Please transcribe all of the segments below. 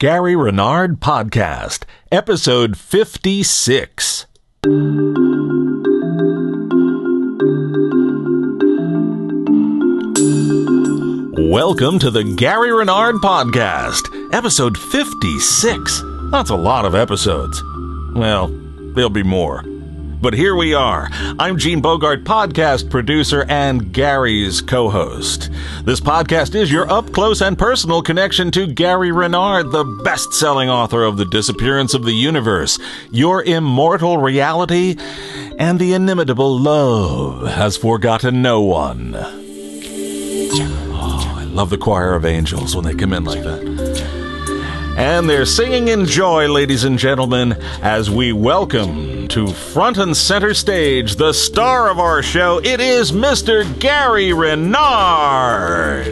Gary Renard Podcast, Episode 56. Welcome to the Gary Renard Podcast, Episode 56. That's a lot of episodes. Well, there'll be more. But here we are. I'm Gene Bogart, podcast producer and Gary's co host. This podcast is your up close and personal connection to Gary Renard, the best selling author of The Disappearance of the Universe, Your Immortal Reality, and The Inimitable Love Has Forgotten No One. Oh, I love the choir of angels when they come in like that. And they're singing in joy, ladies and gentlemen, as we welcome to front and center stage the star of our show. It is Mr. Gary Renard.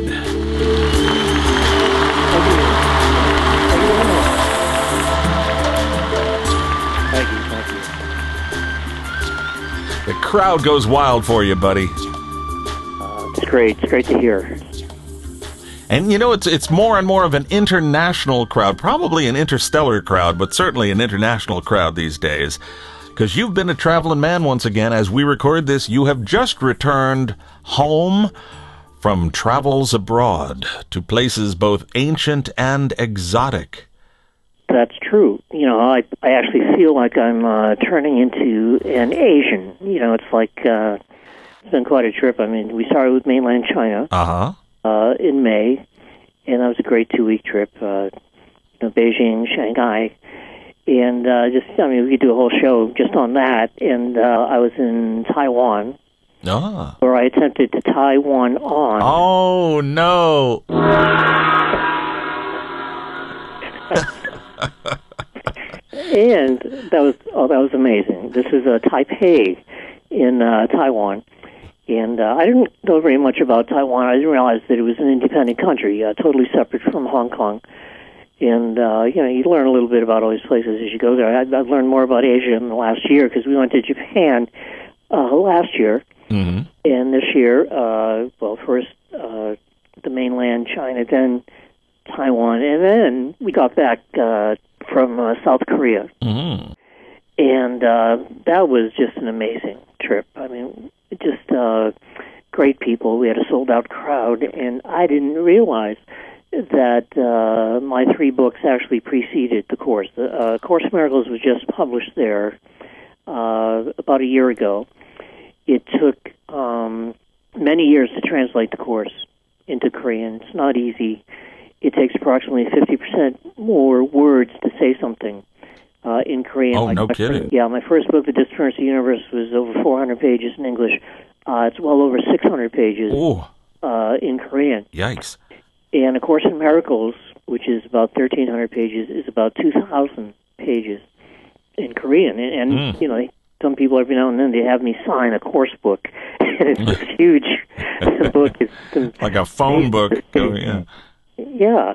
Thank you, thank you. The crowd goes wild for you, buddy. Uh, it's great. It's great to hear. And you know, it's it's more and more of an international crowd, probably an interstellar crowd, but certainly an international crowd these days. Because you've been a traveling man once again. As we record this, you have just returned home from travels abroad to places both ancient and exotic. That's true. You know, I I actually feel like I'm uh, turning into an Asian. You know, it's like uh, it's been quite a trip. I mean, we started with mainland China Uh huh. Uh, in May, and that was a great two week trip. Uh, you know, Beijing, Shanghai, and uh, just I mean, we could do a whole show just on that. And uh, I was in Taiwan, Ah. where I attempted to tie one on. Oh no. and that was oh, that was amazing. This is uh, Taipei in uh, Taiwan, and uh, I didn't know very much about Taiwan. I didn't realize that it was an independent country, uh, totally separate from Hong Kong. And uh, you know, you learn a little bit about all these places as you go there. I, I've learned more about Asia in the last year because we went to Japan uh, last year, hmm and this year, uh, well, first uh, the mainland China, then Taiwan, and then we got back uh, from uh, South Korea hmm and uh, that was just an amazing trip. I mean, just uh, great people. We had a sold out crowd, and I didn't realize that uh, my three books actually preceded the course. The uh, Course Miracles was just published there uh, about a year ago. It took um, many years to translate the course into Korean. It's not easy. It takes approximately 50% more words to say something uh, in Korean. Oh, Like no kidding. yeah, my first book, The Disappearance of the Universe, was over 400 pages in English. Uh, it's well over 600 pages uh, in Korean. yikes. And A Course in Miracles, which is about 1,300 pages, is about 2,000 pages in Korean. And, and Mm. you know, some people every now and then they have me sign a course book, and it's this huge book. It's Like a phone book. Oh, yeah. yeah,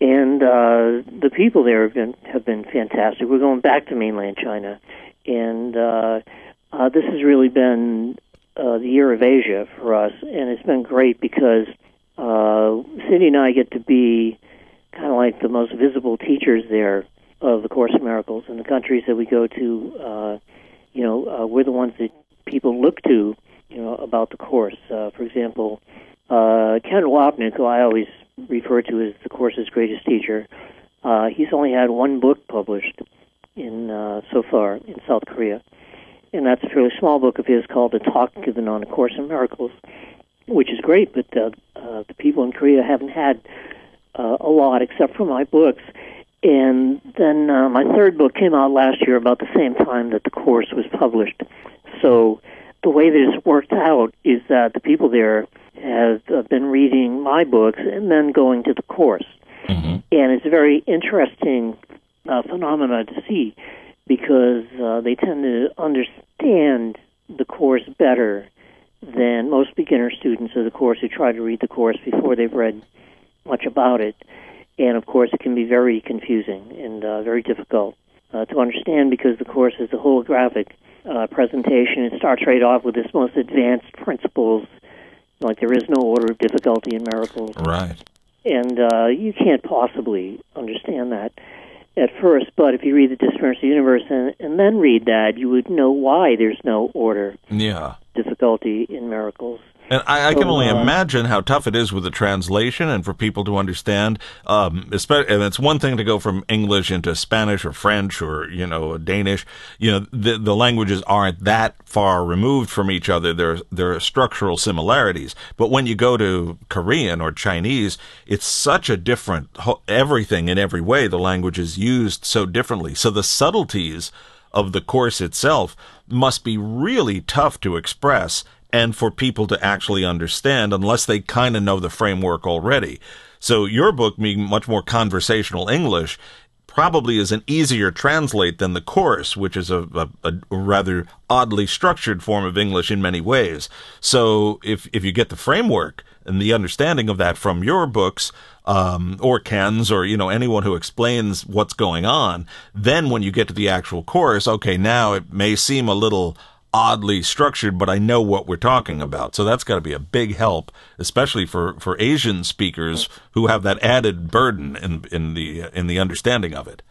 and uh, the people there have been have been fantastic. We're going back to mainland China, and uh, uh, this has really been uh, the year of Asia for us, and it's been great because uh, Cindy and I get to be kind of like the most visible teachers there of the Course of Miracles in the countries that we go to. Uh, you know, uh, we're the ones that people look to, you know, about the course. Uh, for example, uh, Ken Wapnick, who I always refer to as the course's greatest teacher, uh, he's only had one book published in uh, so far in South Korea, and that's a fairly small book of his called "A Talk Given on a Course in Miracles," which is great. But uh, uh, the people in Korea haven't had uh, a lot except for my books. And then uh, my third book came out last year about the same time that the course was published. So the way that it's worked out is that the people there have uh, been reading my books and then going to the course. hmm And it's a very interesting uh, phenomena to see because uh, they tend to understand the course better than most beginner students of the course who try to read the course before they've read much about it. And of course, it can be very confusing and uh, very difficult uh, to understand because the course is a holographic uh, presentation. It starts right off with its most advanced principles, like there is no order of difficulty in miracles. Right. and uh, you can't possibly understand that at first. But if you read the Disappearance of the Universe and, and then read that, you would know why there's no order, Yeah. difficulty in miracles. And I, I can So, only imagine how tough it is with the translation and for people to understand. Um, especially, and it's one thing to go from English into Spanish or French or you know Danish. You know the the languages aren't that far removed from each other. There there are structural similarities, but when you go to Korean or Chinese, it's such a different everything in every way. The language is used so differently, so the subtleties of the course itself must be really tough to express and for people to actually understand unless they kind of know the framework already. So your book being much more conversational English probably is an easier translate than the course, which is a, a, a rather oddly structured form of English in many ways. So if if you get the framework and the understanding of that from your books, um, or Ken's, or you know anyone who explains what's going on, then when you get to the actual course, okay, now it may seem a little oddly structured, but I know what we're talking about. So that's got to be a big help, especially for, for Asian speakers who have that added burden in in the in the understanding of it.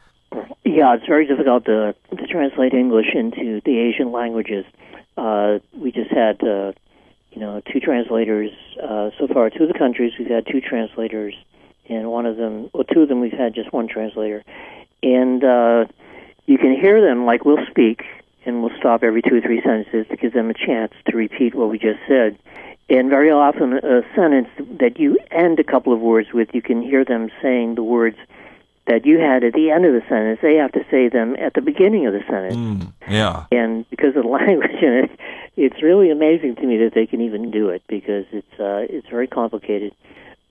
Yeah, it's very difficult to to translate English into the Asian languages. Uh, we just had, uh, you know, two translators uh, so far. Two of the countries we've had two translators, and one of them, well, two of them we've had just one translator, and uh, you can hear them like we'll speak, and we'll stop every two or three sentences to give them a chance to repeat what we just said. And very often, a sentence that you end a couple of words with, you can hear them saying the words that you had at the end of the sentence, they have to say them at the beginning of the sentence. Mm, yeah. And because of the language in it, it's really amazing to me that they can even do it because it's uh, it's very complicated,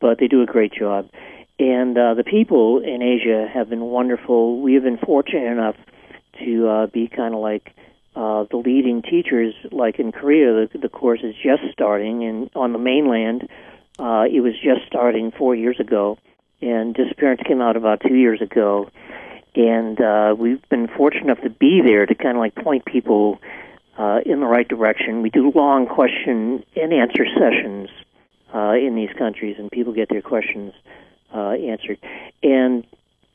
but they do a great job. And uh, the people in Asia have been wonderful. We have been fortunate enough to uh, be kind of like uh, the leading teachers. Like in Korea, the, the course is just starting, and on the mainland, uh, it was just starting four years ago and Disappearance came out about two years ago. And uh, we've been fortunate enough to be there to kind of like point people uh, in the right direction. We do long question and answer sessions uh, in these countries, and people get their questions uh, answered. And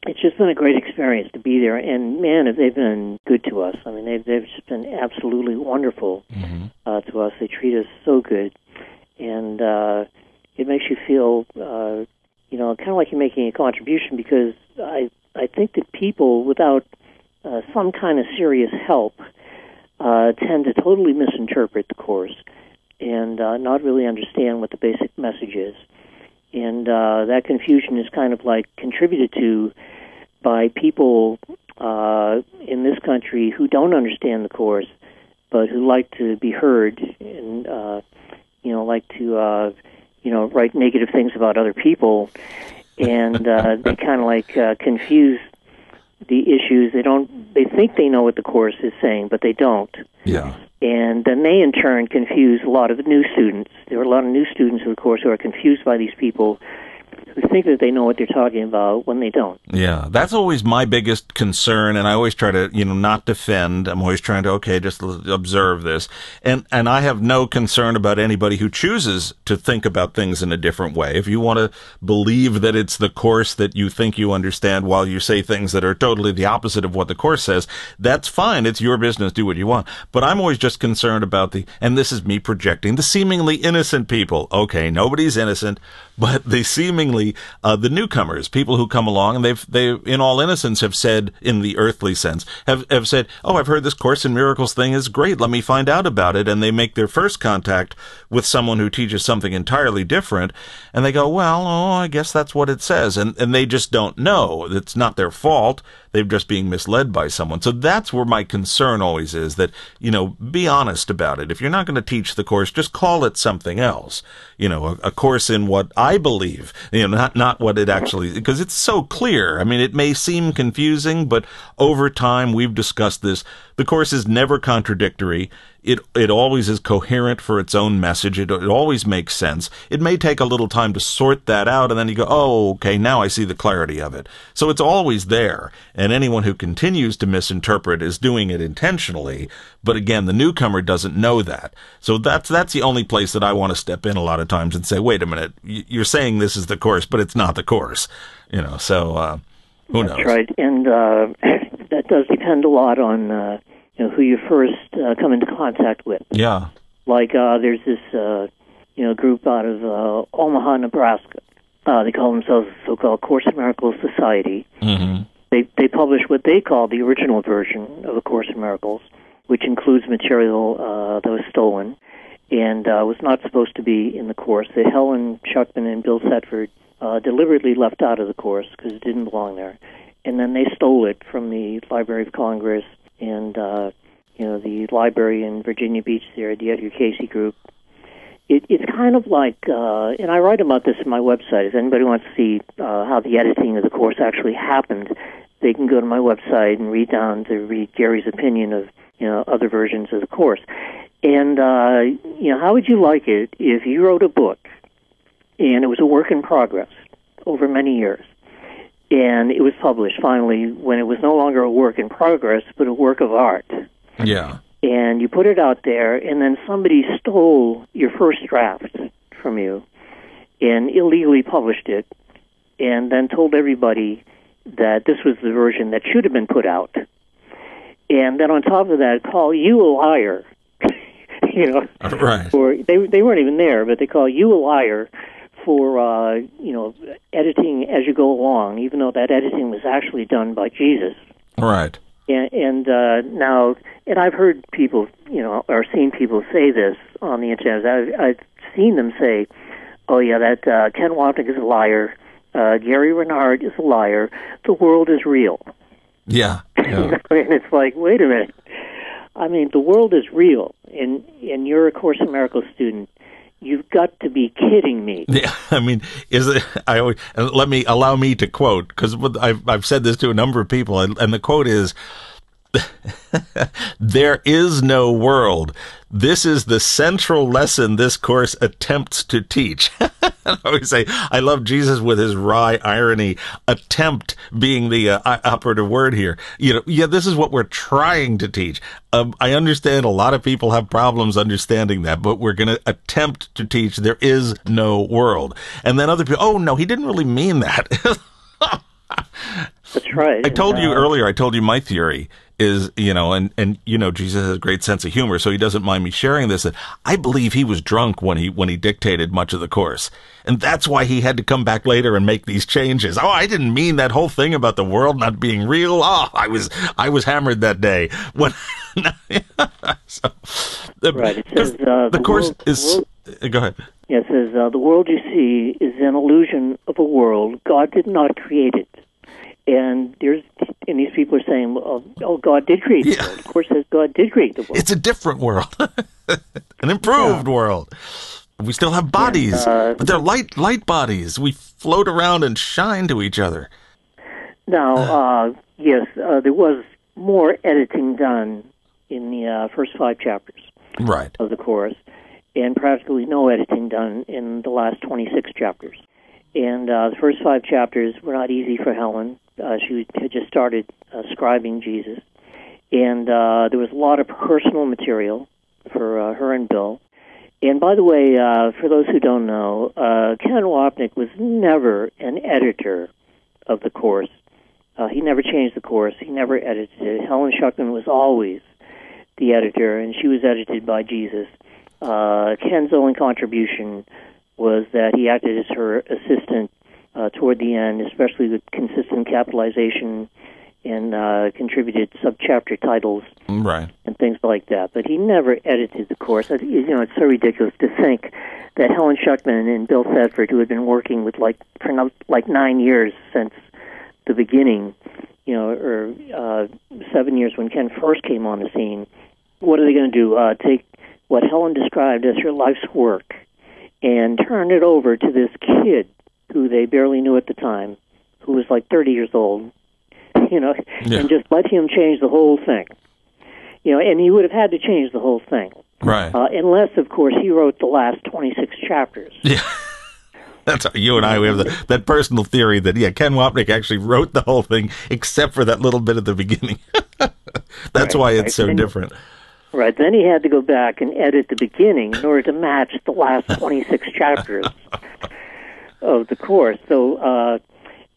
it's just been a great experience to be there. And man, have they been good to us. I mean, they've, they've just been absolutely wonderful uh, to us. They treat us so good. And uh, it makes you feel. Uh, you know, kind of like you're making a contribution because I I think that people without uh, some kind of serious help uh, tend to totally misinterpret the course and uh, not really understand what the basic message is, and uh, that confusion is kind of like contributed to by people uh, in this country who don't understand the course, but who like to be heard and uh, you know like to. Uh, you know, write negative things about other people, and uh, they kind of like uh, confuse the issues. They don't. They think they know what the course is saying, but they don't. Yeah. And then they, in turn, confuse a lot of the new students. There are a lot of new students, of course, who are confused by these people who think that they know what they're talking about when they don't. Yeah, that's always my biggest concern, and I always try to, you know, not defend. I'm always trying to, okay, just observe this, and and I have no concern about anybody who chooses to think about things in a different way. If you want to believe that it's the course that you think you understand, while you say things that are totally the opposite of what the course says, that's fine. It's your business. Do what you want. But I'm always just concerned about the, and this is me projecting the seemingly innocent people. Okay, nobody's innocent, but the seemingly uh, the newcomers, people who come along and they've they in all innocence have said in the earthly sense have have said, "Oh, I've heard this Course in Miracles thing is great. Let me find out about it." And they make their first contact with someone who teaches something entirely different, and they go, "Well, oh, I guess that's what it says," and and they just don't know. It's not their fault. They're just being misled by someone. So that's where my concern always is that, you know, be honest about it. If you're not going to teach the course, just call it something else. You know, a, a course in what I believe, you know, not, not what it actually, because it's so clear. I mean, it may seem confusing, but over time we've discussed this. The course is never contradictory. It it always is coherent for its own message. It, it always makes sense. It may take a little time to sort that out, and then you go, oh, okay, now I see the clarity of it. So it's always there, and anyone who continues to misinterpret is doing it intentionally. But again, the newcomer doesn't know that. So that's that's the only place that I want to step in a lot of times and say, wait a minute, you're saying this is the course, but it's not the course. You know, so uh, who That's knows? right, and uh, that does depend a lot on uh, you know who you first uh, come into contact with. Yeah. Like uh, there's this uh, you know group out of uh, Omaha, Nebraska. Uh, they call themselves the so-called Course in Miracles Society. Mm-hmm. They they publish what they call the original version of A Course in Miracles, which includes material uh, that was stolen and uh, was not supposed to be in the course. That Helen Schucman and Bill Thetford uh, deliberately left out of the course because it didn't belong there, and then they stole it from the Library of Congress and uh, you know the library in Virginia Beach there, the Edgar Cayce Group. It, it's kind of like, uh, and I write about this in my website. If anybody wants to see uh, how the editing of the course actually happened, they can go to my website and read down to read Gary's opinion of you know other versions of the course. And uh, you know, how would you like it if you wrote a book and it was a work in progress over many years, and it was published finally when it was no longer a work in progress but a work of art, Yeah. and you put it out there, and then somebody stole your first draft from you and illegally published it, and then told everybody that this was the version that should have been put out, and then on top of that, call you a liar. you know, Right. Or they they weren't even there, but they call you a liar for uh, you know editing as you go along, even though that editing was actually done by Jesus. Right. And, and uh, now, and I've heard people, you know, or seen people say this on the internet. I've, I've seen them say, "Oh yeah, that uh, Ken Wapnick is a liar. Uh, Gary Renard is a liar. The world is real." Yeah. Yeah. and it's like, wait a minute. I mean, the world is real, and and you're a Course in Miracles student. You've got to be kidding me. Yeah, I mean, is it? I always let me allow me to quote because I've I've said this to a number of people, and, and the quote is, "There is no world. This is the central lesson this course attempts to teach." I always say, I love Jesus with his wry irony. Attempt being the uh, operative word here. You know, yeah, this is what we're trying to teach. Um, I understand a lot of people have problems understanding that, but we're going to attempt to teach there is no world. And then other people, oh no, he didn't really mean that. That's right. I told you earlier, I told you my theory is, you know, and, and, you know, Jesus has a great sense of humor, so he doesn't mind me sharing this. That I believe he was drunk when he, when he dictated much of the course. And that's why he had to come back later and make these changes. Oh, I didn't mean that whole thing about the world not being real. Oh, I was, I was hammered that day. When, so, the, Right. It says uh, the course world, is, world- go ahead. yeah, it says uh, the world you see is an illusion of a world God did not create it. And there's and these people are saying, oh, oh God did create the Yeah. world. Of course, says God did create the world. It's a different world, an improved world. We still have bodies, uh, but they're light light bodies. We float around and shine to each other. Now, uh, yes, uh, there was more editing done in the uh, first five chapters Right. of the course, and practically no editing done in the last 26 chapters. And uh, the first five chapters were not easy for Helen. Uh, she had just started uh, scribing Jesus, and uh, there was a lot of personal material for uh, her and Bill. And by the way, uh, for those who don't know, uh, Ken Wapnick was never an editor of the course. Uh, he never changed the course. He never edited it. Helen Schucman was always the editor, and she was edited by Jesus. Uh, Ken's only contribution was that he acted as her assistant uh, toward the end, especially with consistent capitalization and uh, contributed subchapter titles Right. and things like that. But he never edited the course. I You know, it's so ridiculous to think that Helen Schucman and Bill Thetford, who had been working with like for like nine years since the beginning, you know, or uh, seven years when Ken first came on the scene, what are they going to do? Uh, take what Helen described as her life's work and turn it over to this kid who they barely knew at the time, who was like 30 years old, you know, Yeah. and just let him change the whole thing. You know, and he would have had to change the whole thing. Right. Uh, unless, of course, he wrote the last 26 chapters. Yeah. That's how you and I. We have the, that personal theory that yeah, Ken Wapnick actually wrote the whole thing except for that little bit at the beginning. That's Right, why it's right. so And- different. Right. Then he had to go back and edit the beginning in order to match the last 26 chapters of the course. So, uh,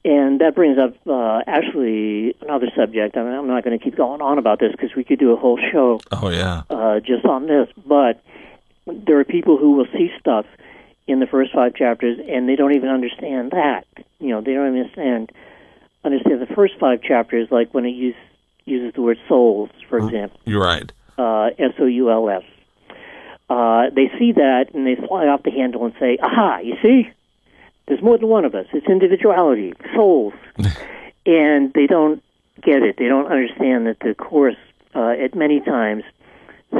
and that brings up uh, actually another subject. I mean, I'm not going to keep going on about this because we could do a whole show Oh yeah. uh, just on this. But there are people who will see stuff in the first five chapters and they don't even understand that. You know, they don't understand understand the first five chapters, like when it use, uses the word souls, for example You're right. uh, S O U L S. Uh, they see that and they fly off the handle and say, "Aha! You see, there's more than one of us. It's individuality, souls." and they don't get it. They don't understand that the course, uh, at many times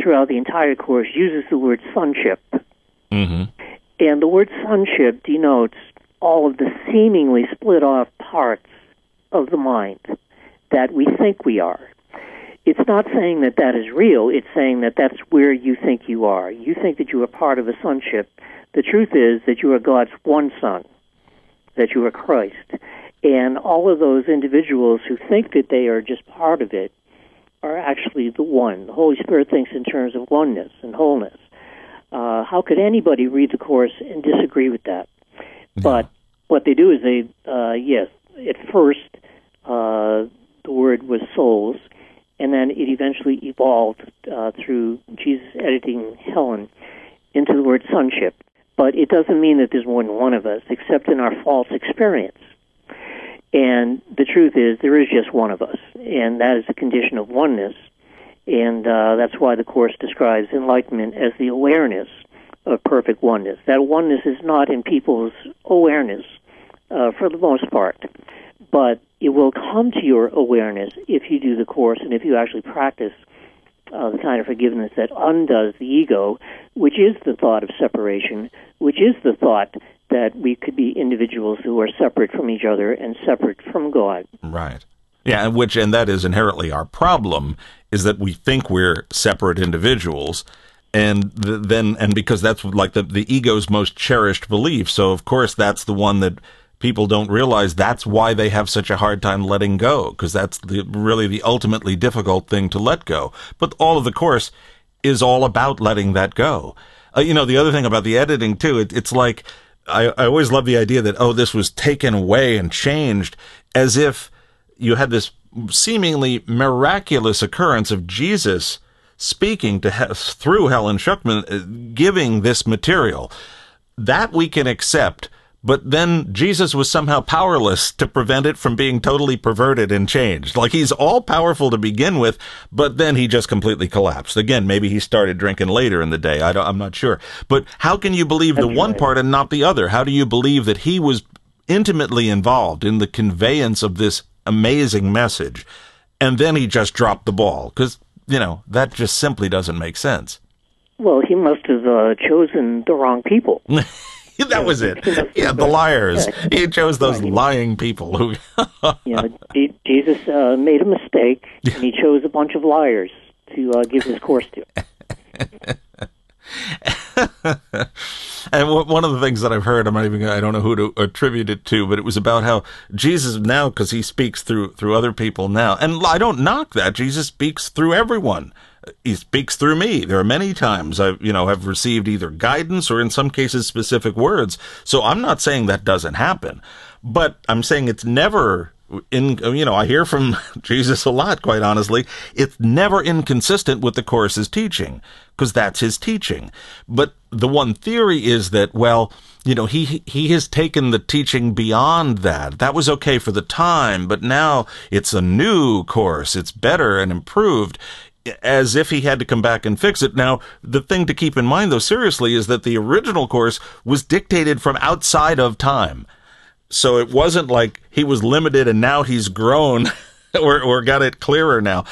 throughout the entire course, uses the word sonship, hmm and the word sonship denotes all of the seemingly split off parts of the mind that we think we are it's not saying that that is real. It's saying that that's where you think you are. You think that you are part of a sonship. The truth is that you are God's one son, that you are Christ. And all of those individuals who think that they are just part of it are actually the one. The Holy Spirit thinks in terms of oneness and wholeness. Uh, how could anybody read the Course and disagree with that? But what they do is they, uh, yes, at first uh, the word was souls, and then it eventually evolved uh, through Jesus editing Helen into the word sonship. But it doesn't mean that there's more than one of us, except in our false experience. And the truth is, there is just one of us, and that is the condition of oneness. And uh, that's why the Course describes enlightenment as the awareness of perfect oneness. That oneness is not in people's awareness uh, for the most part, but it will come to your awareness if you do the Course and if you actually practice uh, the kind of forgiveness that undoes the ego, which is the thought of separation, which is the thought that we could be individuals who are separate from each other and separate from God. Right. Yeah, and which and that is inherently our problem is that we think we're separate individuals and th- then and because that's like the the ego's most cherished belief. So of course that's the one that people don't realize that's why they have such a hard time letting go because that's the really the ultimately difficult thing to let go. But all of the course is all about letting that go. Uh, you know, the other thing about the editing too, it, it's like I, I always love the idea that oh, this was taken away and changed as if you had this seemingly miraculous occurrence of Jesus speaking to through Helen Schucman, uh, giving this material. That we can accept, but then Jesus was somehow powerless to prevent it from being totally perverted and changed. Like he's all powerful to begin with, but then he just completely collapsed. Again, maybe he started drinking later in the day. I don't, I'm not sure. But how can you believe the one part and not the other? How do you believe that he was intimately involved in the conveyance of this amazing message and then he just dropped the ball? Because, you know, that just simply doesn't make sense. Well, he must have uh, chosen the wrong people. that was it. Yeah, the liars. He chose those lying people who. You know, Jesus uh, made a mistake, and he chose a bunch of liars to uh, give his course to. And w- one of the things that I've heard, I'm not even, I don't know who to attribute it to, but it was about how Jesus now, because he speaks through through other people now, and I don't knock that. Jesus speaks through everyone. He speaks through me. There are many times I've, you know, have received either guidance or in some cases specific words. So I'm not saying that doesn't happen, but I'm saying it's never in you know I hear from Jesus a lot quite honestly. It's never inconsistent with the course's teaching because that's his teaching. But the one theory is that well you know he he has taken the teaching beyond that. That was okay for the time but now it's a new course. It's better and improved as if he had to come back and fix it. Now, the thing to keep in mind, though, seriously, is that the original course was dictated from outside of time. So it wasn't like he was limited and now he's grown or, or got it clearer now.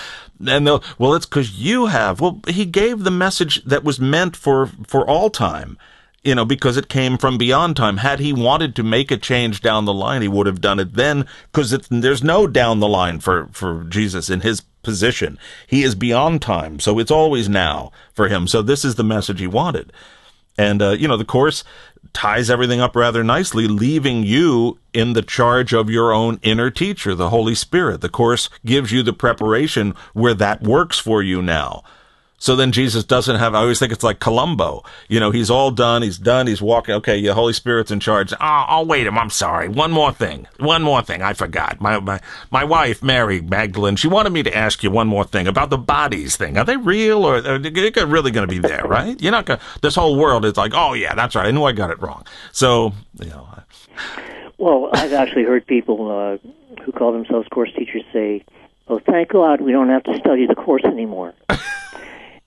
And they'll, well, it's because you have. Well, he gave the message that was meant for, for all time, you know, because it came from beyond time. Had he wanted to make a change down the line, he would have done it then because there's no down the line for, for Jesus in his position. He is beyond time, so it's always now for him. So this is the message he wanted. And, uh, you know, the course ties everything up rather nicely, leaving you in the charge of your own inner teacher, the Holy Spirit. The course gives you the preparation where that works for you now. So then Jesus doesn't have, I always think it's like Columbo. You know, he's all done. He's done. He's walking. Okay. The Holy Spirit's in charge. Oh, I'll wait him. I'm sorry. One more thing. One more thing. I forgot. My, my, my wife, Mary Magdalene, she wanted me to ask you one more thing about the bodies thing. Are they real or are they really going to be there, right? You're not going to, this whole world is like, oh yeah, that's right. I knew I got it wrong. So, you know. Well, I've actually heard people, uh, who call themselves course teachers say, oh, thank God we don't have to study the course anymore.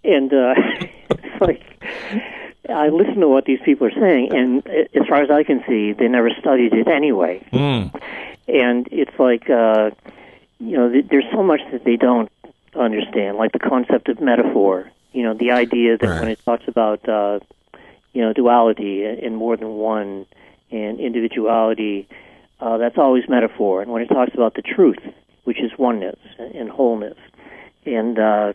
and uh, it's like I listen to what these people are saying, and as far as I can see, they never studied it anyway. Mm. And it's like uh, you know, th- there's so much that they don't understand, like the concept of metaphor. You know, the idea that Right. when it talks about uh, you know duality in more than one and individuality, uh, that's always metaphor. And when it talks about the truth, which is oneness and wholeness, and uh,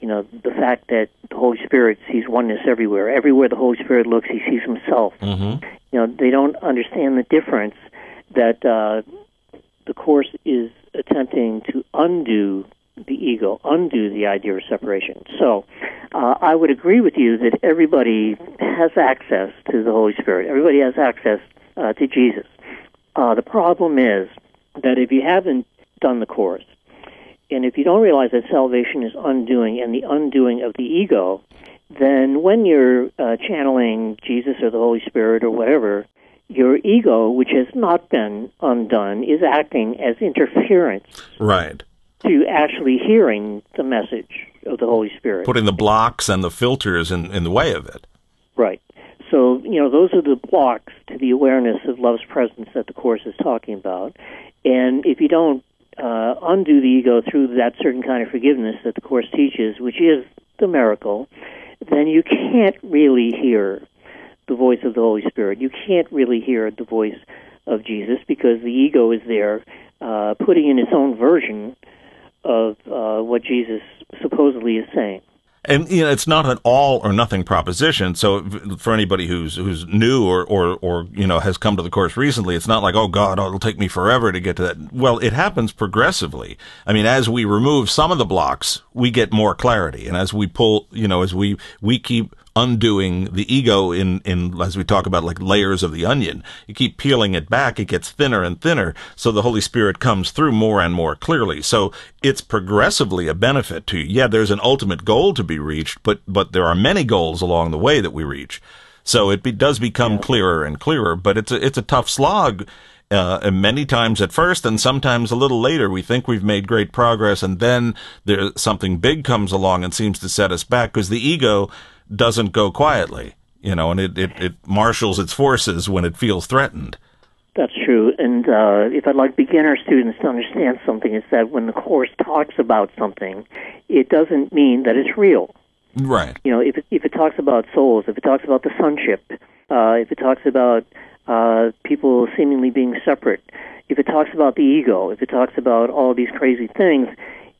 you know the fact that the Holy Spirit sees oneness everywhere. Everywhere the Holy Spirit looks, he sees himself. Mm-hmm. You know they don't understand the difference that uh, the course is attempting to undo the ego, undo the idea of separation. So uh, I would agree with you that everybody has access to the Holy Spirit. Everybody has access uh, to Jesus. Uh, the problem is that if you haven't done the course, and if you don't realize that salvation is undoing and the undoing of the ego, then when you're uh, channeling Jesus or the Holy Spirit or whatever, your ego, which has not been undone, is acting as interference Right. to actually hearing the message of the Holy Spirit. Putting the blocks and the filters in, in the way of it. Right. So, you know, those are the blocks to the awareness of love's presence that the Course is talking about. And if you don't uh, undo the ego through that certain kind of forgiveness that the Course teaches, which is the miracle, then you can't really hear the voice of the Holy Spirit. You can't really hear the voice of Jesus because the ego is there uh, putting in its own version of uh, what Jesus supposedly is saying. And you know, it's not an all or nothing proposition. So for anybody who's who's new or or or you know has come to the course recently, it's not like oh God, it'll take me forever to get to that. Well, it happens progressively. I mean, as we remove some of the blocks, we get more clarity, and as we pull, you know, as we we keep undoing the ego in in as we talk about like layers of the onion. You keep peeling it back it gets thinner and thinner so the holy spirit comes through more and more clearly. So it's progressively a benefit to you. Yeah there's an ultimate goal to be reached but but there are many goals along the way that we reach. So it be, does become clearer and clearer but it's a it's a tough slog uh, and many times at first and sometimes a little later we think we've made great progress and then there something big comes along and seems to set us back because the ego doesn't go quietly, you know, and it, it, it marshals its forces when it feels threatened. That's true. And uh, if I'd like beginner students to understand something, is that when the course talks about something, it doesn't mean that it's real. Right. You know, if it, if it talks about souls, if it talks about the sonship, uh, if it talks about uh, people seemingly being separate, if it talks about the ego, if it talks about all these crazy things,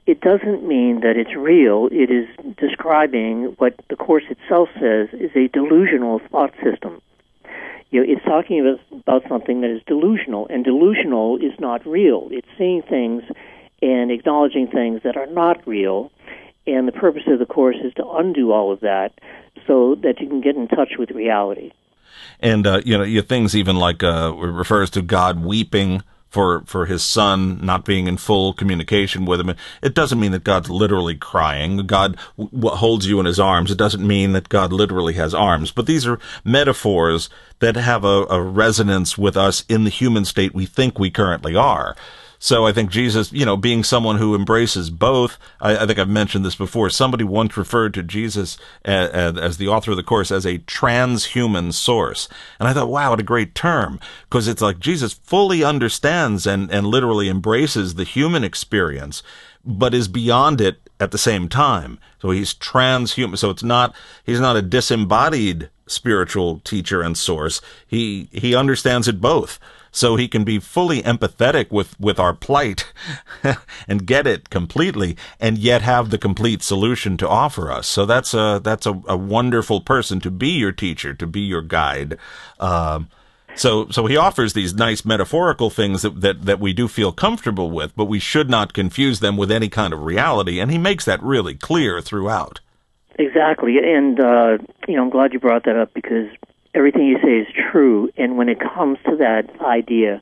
it doesn't mean that it's real. It is describing what the Course itself says is a delusional thought system. You know, it's talking about, about something that is delusional, and delusional is not real. It's seeing things and acknowledging things that are not real, and the purpose of the Course is to undo all of that so that you can get in touch with reality. And, uh, you know, your things even like, uh, refers to God weeping for, for his son not being in full communication with him. It doesn't mean that God's literally crying. God w- holds you in his arms. It doesn't mean that God literally has arms. But these are metaphors that have a, a resonance with us in the human state we think we currently are. So I think Jesus, you know, being someone who embraces both, I, I think I've mentioned this before. Somebody once referred to Jesus as, as the author of the course as a transhuman source. And I thought, wow, what a great term. Because it's like Jesus fully understands and, and literally embraces the human experience, but is beyond it at the same time. So he's transhuman. So it's not, he's not a disembodied spiritual teacher and source. He, he understands it both. So he can be fully empathetic with, with our plight and get it completely and yet have the complete solution to offer us. So that's a, that's a, a wonderful person to be your teacher, to be your guide. Um, so, so he offers these nice metaphorical things that, that, that we do feel comfortable with, but we should not confuse them with any kind of reality. And he makes that really clear throughout. Exactly. And, uh, you know, I'm glad you brought that up because everything you say is true. And when it comes to that idea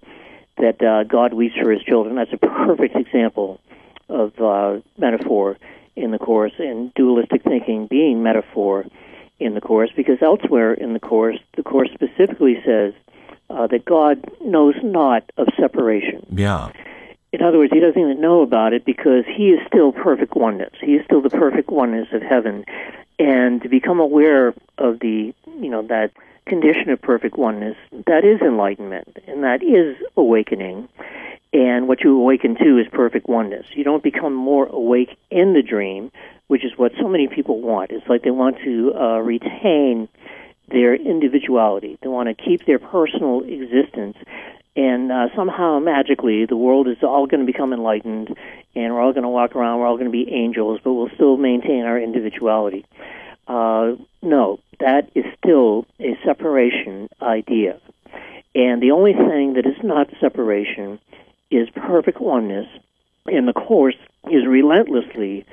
that uh, God weeps for his children, that's a perfect example of uh, metaphor in the Course and dualistic thinking being metaphor in the Course because elsewhere in the Course, the Course specifically says uh, that God knows not of separation. Yeah. In other words, he doesn't even know about it because he is still perfect oneness. He is still the perfect oneness of heaven. And to become aware of the, you know, that condition of perfect oneness, that is enlightenment and that is awakening. And what you awaken to is perfect oneness. You don't become more awake in the dream, which is what so many people want. It's like they want to uh, retain their individuality. They want to keep their personal existence. And uh, somehow, magically, the world is all going to become enlightened, and we're all going to walk around. We're all going to be angels, but we'll still maintain our individuality. Uh, no, that is still a separation idea. And the only thing that is not separation is perfect oneness, and the Course is relentlessly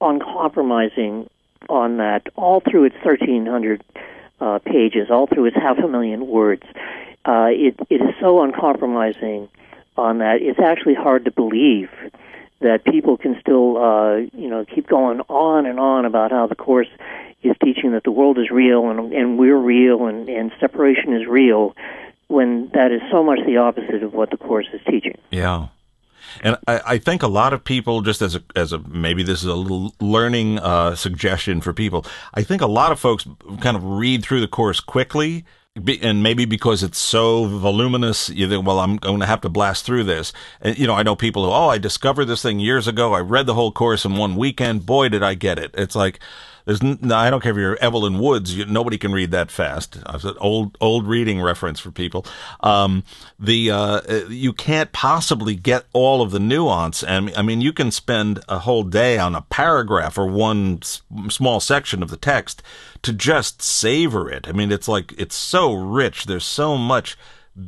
uncompromising on that all through its 1300 uh, pages, all through its half a million words. Uh, it, it is so uncompromising on that. It's actually hard to believe that people can still, uh, you know, keep going on and on about how the course is teaching that the world is real and and we're real and and separation is real, when that is so much the opposite of what the course is teaching. Yeah. And I, I, think a lot of people, just as a, as a, maybe this is a little learning, uh, suggestion for people. I think a lot of folks kind of read through the course quickly. And maybe because it's so voluminous, you think, well, I'm going to have to blast through this. And, you know, I know people who, oh, I discovered this thing years ago. I read the whole course in one weekend. Boy, did I get it. It's like, there's I don't care if you're Evelyn Woods. You, nobody can read that fast. It's an old old reading reference for people. Um, the uh, you can't possibly get all of the nuance, and I mean you can spend a whole day on a paragraph or one s- small section of the text to just savor it. I mean it's like it's so rich. There's so much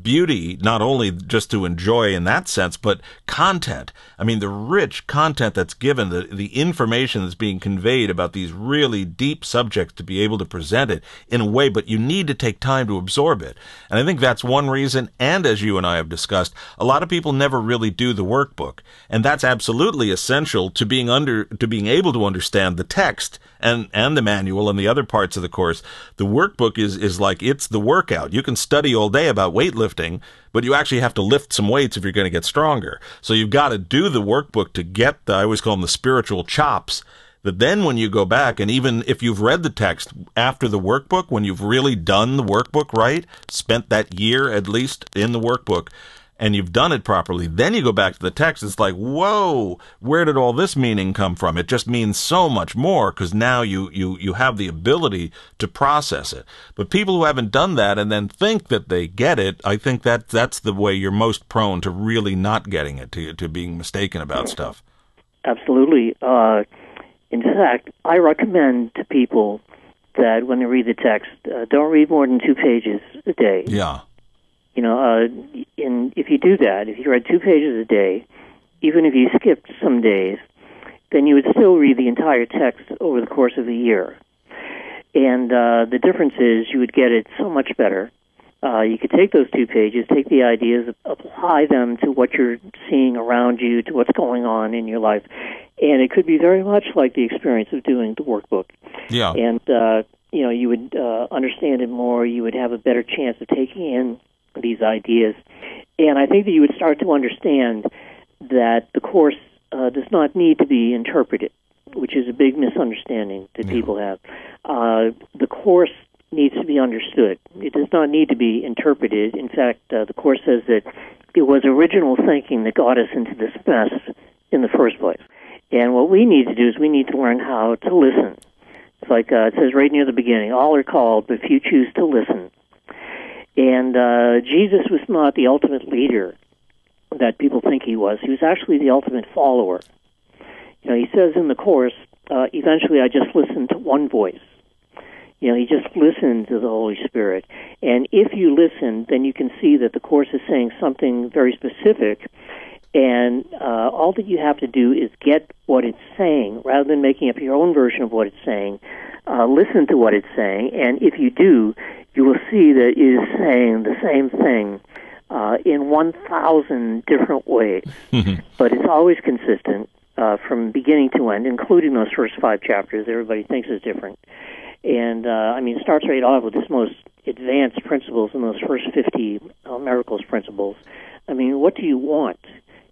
beauty, not only just to enjoy in that sense, but content. I mean, the rich content that's given, the, the information that's being conveyed about these really deep subjects to be able to present it in a way, but you need to take time to absorb it. And I think that's one reason. And as you and I have discussed, a lot of people never really do the workbook. And that's absolutely essential to being under, to being able to understand the text and, and the manual and the other parts of the course. The workbook is, is like, it's the workout. You can study all day about weightlifting, but you actually have to lift some weights if you're going to get stronger. So you've got to do the workbook to get the, I always call them the spiritual chops that then when you go back and even if you've read the text after the workbook, when you've really done the workbook right, spent that year at least in the workbook, and you've done it properly, then you go back to the text. It's like, whoa, where did all this meaning come from? It just means so much more because now you, you, you have the ability to process it. But people who haven't done that and then think that they get it, I think that that's the way you're most prone to really not getting it, to, to being mistaken about stuff. Absolutely. Uh, in fact, I recommend to people that when they read the text, uh, don't read more than two pages a day. Yeah you know, uh, in if you do that, if you read two pages a day, even if you skipped some days, then you would still read the entire text over the course of a year. And uh, the difference is you would get it so much better. Uh, you could take those two pages, take the ideas, apply them to what you're seeing around you, to what's going on in your life, and it could be very much like the experience of doing the workbook. Yeah. And uh, you know, you would uh, understand it more. You would have a better chance of taking in these ideas. And I think that you would start to understand that the Course uh, does not need to be interpreted, which is a big misunderstanding that people have. Uh, the Course needs to be understood. It does not need to be interpreted. In fact, uh, the Course says that it was original thinking that got us into this mess in the first place. And what we need to do is we need to learn how to listen. It's like uh, it says right near the beginning all are called, but few choose to listen. And uh, Jesus was not the ultimate leader that people think he was. He was actually the ultimate follower. You know, he says in the course, uh, eventually I just listened to one voice. You know, he just listened to the Holy Spirit. And if you listen, then you can see that the Course is saying something very specific. And uh, all that you have to do is get what it's saying rather than making up your own version of what it's saying. Uh, listen to what it's saying. And if you do, you will see that it is saying the same thing uh, in 1,000 different ways. but it's always consistent uh, from beginning to end, including those first five chapters. Everybody thinks is different. And, uh, I mean, it starts right off with its most advanced principles in those first 50 uh, miracles principles. I mean, what do you want?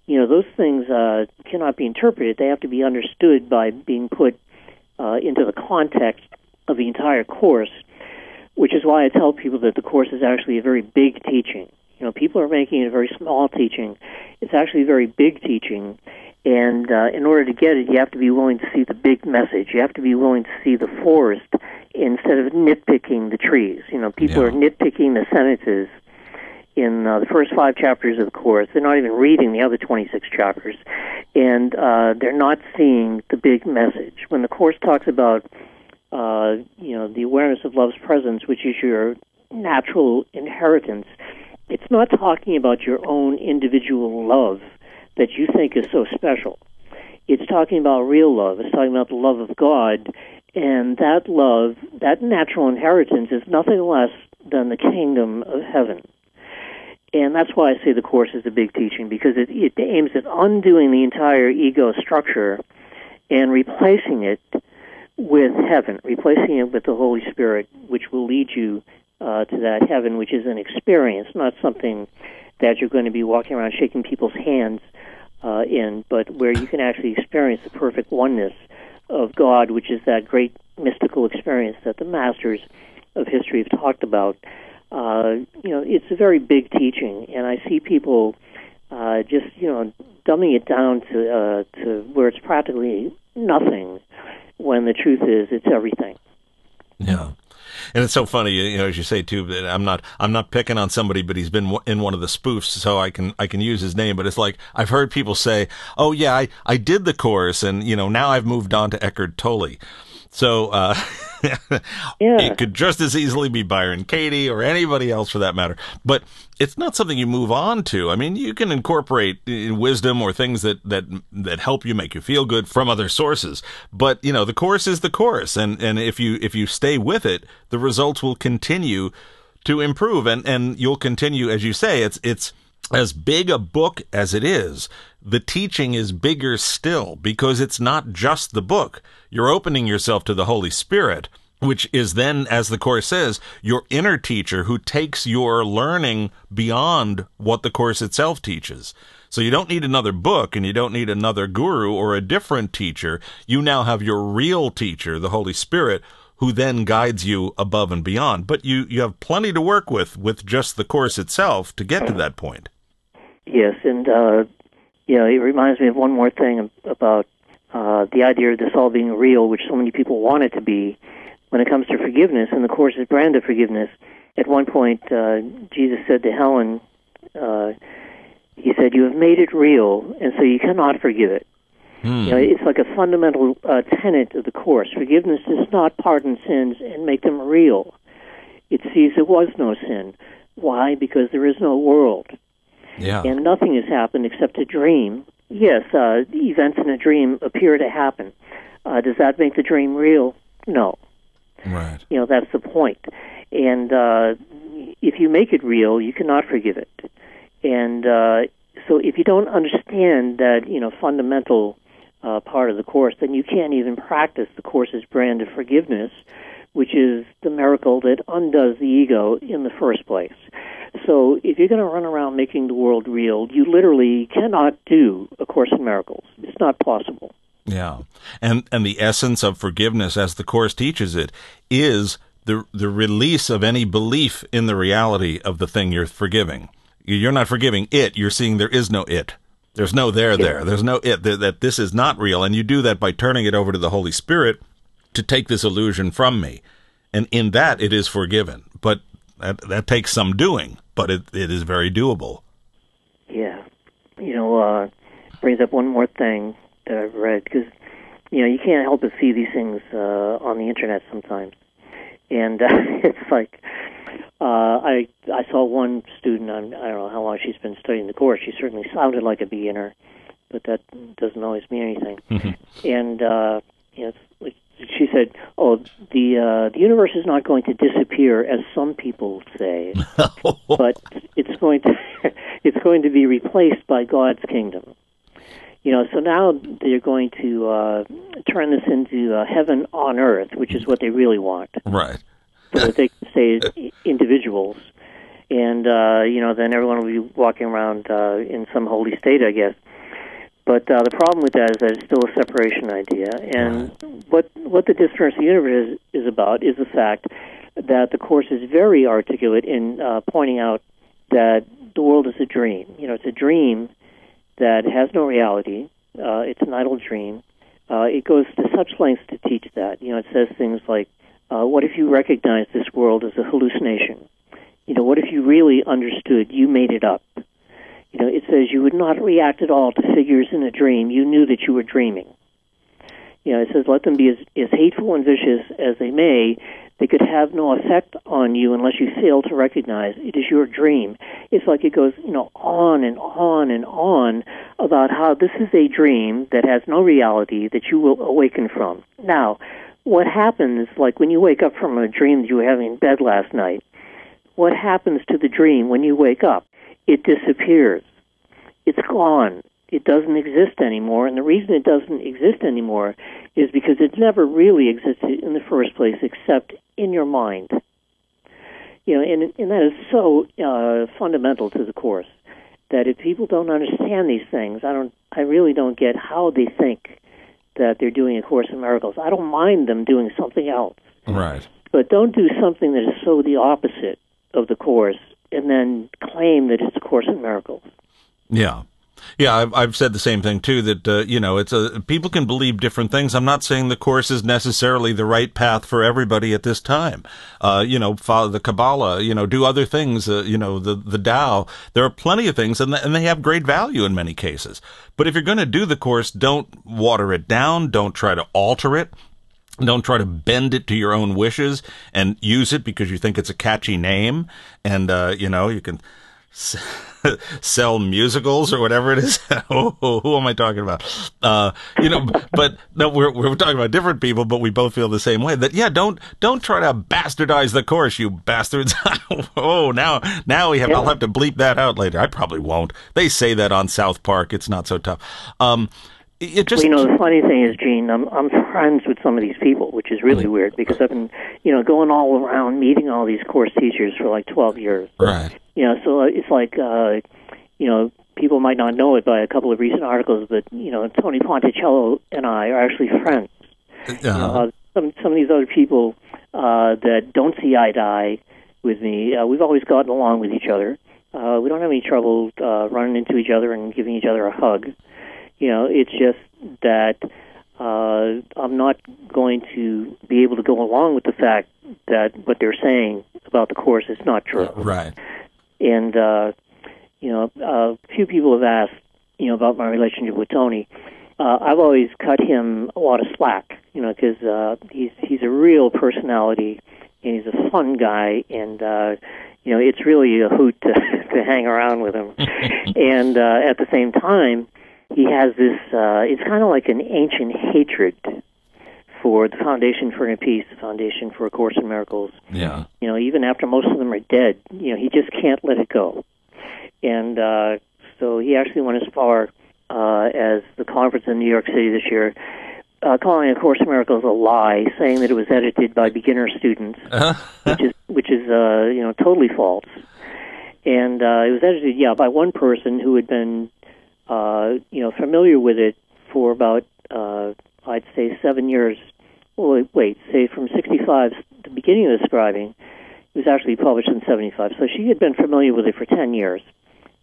You know, those things uh, cannot be interpreted. They have to be understood by being put uh, into the context of the entire course, which is why I tell people that the course is actually a very big teaching. You know, people are making it a very small teaching. It's actually a very big teaching, and uh, in order to get it, you have to be willing to see the big message. You have to be willing to see the forest instead of nitpicking the trees. You know, people Yeah. are nitpicking the sentences in uh, the first five chapters of the course. They're not even reading the other 26 chapters, and uh, they're not seeing the big message. When the course talks about, uh, you know, the awareness of love's presence, which is your natural inheritance, it's not talking about your own individual love that you think is so special. It's talking about real love. It's talking about the love of God, and that love, that natural inheritance, is nothing less than the kingdom of heaven. And that's why I say the course is a big teaching because it, it aims at undoing the entire ego structure and replacing it with heaven, replacing it with the Holy Spirit, which will lead you uh, to that heaven, which is an experience, not something that you're going to be walking around shaking people's hands uh, in, but where you can actually experience the perfect oneness of God, which is that great mystical experience that the masters of history have talked about. Uh, you know, it's a very big teaching, and I see people uh, just you know dumbing it down to uh, to where it's practically nothing, when the truth is it's everything. Yeah. And it's so funny, you know, as you say too, that I'm not, I'm not picking on somebody, but he's been in one of the spoofs, so I can, I can use his name. But it's like I've heard people say, "Oh yeah, I, I did the course, and you know, now I've moved on to Eckhart Tolle." So uh, Yeah. it could just as easily be Byron Katie or anybody else for that matter. But it's not something you move on to. I mean, you can incorporate uh, wisdom or things that that that help you make you feel good from other sources. But you know, the course is the course, and and if you if you stay with it, the results will continue to improve, and and you'll continue, as you say, it's it's as big a book as it is, the teaching is bigger still because it's not just the book. You're opening yourself to the Holy Spirit, which is then, as the Course says, your inner teacher who takes your learning beyond what the Course itself teaches. So you don't need another book and you don't need another guru or a different teacher. You now have your real teacher, the Holy Spirit, who then guides you above and beyond. But you, you have plenty to work with with just the Course itself to get to that point. Yes, and uh, you know, it reminds me of one more thing about uh, the idea of this all being real, which so many people want it to be. When it comes to forgiveness, and the course is brand of forgiveness, at one point uh, Jesus said to Helen, uh, "He said, you have made it real, and so you cannot forgive it." You know, it's like a fundamental uh, tenet of the Course. Forgiveness does not pardon sins and make them real. It sees there was no sin. Why? Because there is no world Yeah. and nothing has happened except a dream. Yes, uh, events in a dream appear to happen. Uh, does that make the dream real? No. Right. You know, that's the point. And uh, if you make it real, you cannot forgive it. And uh, so if you don't understand that, you know, fundamental uh, part of the Course, then you can't even practice the Course's brand of forgiveness, which is the miracle that undoes the ego in the first place. So if you're going to run around making the world real, you literally cannot do A Course in Miracles. It's not possible. Yeah. And and the essence of forgiveness as the course teaches it is the the release of any belief in the reality of the thing you're forgiving. You're not forgiving it, you're seeing there is no it. There's no there there. There's no it that, that this is not real and you do that by turning it over to the Holy Spirit to take this illusion from me. And in that it is forgiven. But That, that takes some doing, but it, it is very doable. Yeah. You know, uh, brings up one more thing that I've read because, you know, you can't help but see these things uh, on the internet sometimes. And uh, it's like, uh, I I saw one student. I'm, I don't know how long she's been studying the course. She certainly sounded like a beginner, but that doesn't always mean anything. and uh, you know, she said, "Oh, the uh, the universe is not going to disappear, as some people say, but it's going to it's going to be replaced by God's kingdom." You know, so now they're going to uh, turn this into uh, heaven on earth, which is what they really want. Right. So that they can stay as individuals, and uh, you know, then everyone will be walking around uh, in some holy state, I guess. But uh, the problem with that is that it's still a separation idea, and what what the disappearance of the universe is, is about is the fact that the course is very articulate in uh, pointing out that the world is a dream. You know, it's a dream that has no reality. Uh, it's an idle dream. Uh, it goes to such lengths to teach that. You know, it says things like, uh, "What if you recognize this world as a hallucination? You know, what if you really understood you made it up? You know, it says you would not react at all to figures in a dream. You knew that you were dreaming. You know, it says let them be as, as hateful and vicious as they may. They could have no effect on you unless you fail to recognize it is your dream. It's like it goes, you know, on and on and on about how this is a dream that has no reality that you will awaken from. Now, what happens, like when you wake up from a dream that you were having in bed last night, what happens to the dream when you wake up? It disappears. It's gone. It doesn't exist anymore. And the reason it doesn't exist anymore is because it never really existed in the first place except in your mind. You know, and, and that is so uh, fundamental to the course that if people don't understand these things, I don't, I really don't get how they think that they're doing a course in miracles. I don't mind them doing something else Right. but don't do something that is so the opposite of the course and then claim that it's a course in miracles Yeah. Yeah, I've, I've said the same thing too. That uh, you know, it's a people can believe different things. I'm not saying the course is necessarily the right path for everybody at this time. Uh, you know, follow the Kabbalah. You know, do other things. Uh, you know, the the Tao. There are plenty of things, and and they have great value in many cases. But if you're going to do the course, don't water it down. Don't try to alter it. Don't try to bend it to your own wishes and use it because you think it's a catchy name, and uh, you know you can sell musicals or whatever it is. who, who am I talking about? Uh, you know, but no, we're we're talking about different people, but we both feel the same way. That yeah, don't don't try to bastardize the course, you bastards. oh, now now we have. I'll have to bleep that out later. I probably won't. They say that on South Park. It's not so tough. Um, it just Well, you know, the funny thing is, Gene, I'm I'm friends with some of these people, which is really weird because I've been, you know, going all around meeting all these course teachers for like 12 years. right. You know, so it's like, uh, you know, people might not know it by a couple of recent articles, but you know, Tony Ponticello and I are actually friends. Uh, Uh, some some of these other people uh, that don't see eye to eye with me, uh, we've always gotten along with each other. Uh, we don't have any trouble uh, running into each other and giving each other a hug. You know, it's just that uh, I'm not going to be able to go along with the fact that what they're saying about the course is not true. right. And uh, you know, a few people have asked, you know, about my relationship with Tony. Uh, I've always cut him a lot of slack, you know, because uh, he's he's a real personality and he's a fun guy, and uh, you know, it's really a hoot to, to hang around with him. and uh, at the same time, he has this. Uh, it's kind of like an ancient hatred for the Foundation for Inner Peace, the Foundation for A Course in Miracles Yeah. you know, even after most of them are dead, you know, he just can't let it go. And uh, so he actually went as far uh, as the conference in New York City this year, uh, calling A Course in Miracles a lie, saying that it was edited by beginner students, which is which is uh, you know totally false. And uh, it was edited, yeah, by one person who had been, uh, you know, familiar with it for about, uh, I'd say, seven years. Well, wait, say from 65, the beginning of the scribing, it was actually published in 75. So she had been familiar with it for 10 years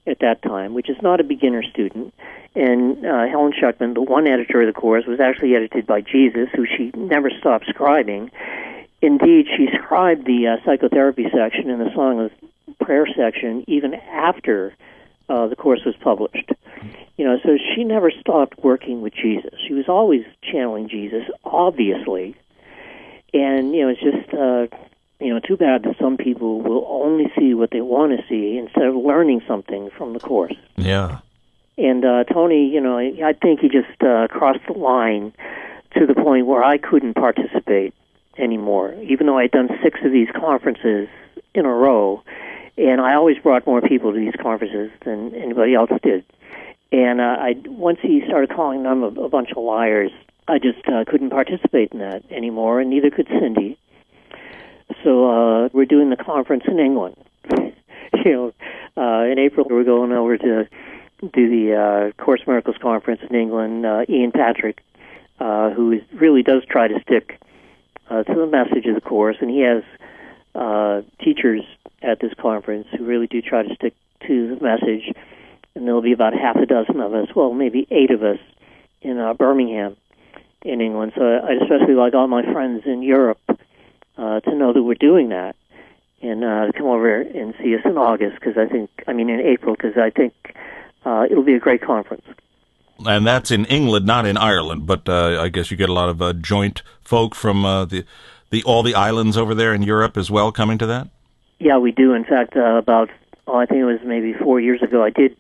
at that time, which is not a beginner student. And uh, Helen Schucman, the one editor of the course, was actually edited by Jesus, who she never stopped scribing. indeed, she scribed the uh, psychotherapy section and the song of prayer section even after uh, the course was published. You know, so she never stopped working with Jesus. She was always channeling Jesus, obviously. And you know, it's just uh, you know too bad that some people will only see what they want to see instead of learning something from the course. Yeah. And uh, Tony, you know, I think he just uh, crossed the line to the point where I couldn't participate anymore, even though I'd done six of these conferences in a row, and I always brought more people to these conferences than anybody else did. And uh, I once he started calling them a, a bunch of liars, I just uh, couldn't participate in that anymore, and neither could Cindy. So uh, we're doing the conference in England. you know, uh, in April we're going over to do the uh, Course Miracles conference in England. Uh, Ian Patrick, uh, who is, really does try to stick uh, to the message of the course, and he has uh, teachers at this conference who really do try to stick to the message. And there'll be about half a dozen of us, well, maybe eight of us in uh, Birmingham, in England. So I'd especially like all my friends in Europe uh, to know that we're doing that and uh, to come over and see us in August because I think, I mean, in April because I think uh, it'll be a great conference. And that's in England, not in Ireland. But uh, I guess you get a lot of uh, joint folk from uh, the the all the islands over there in Europe as well coming to that. Yeah, we do. In fact, uh, about oh, I think it was maybe four years ago, I did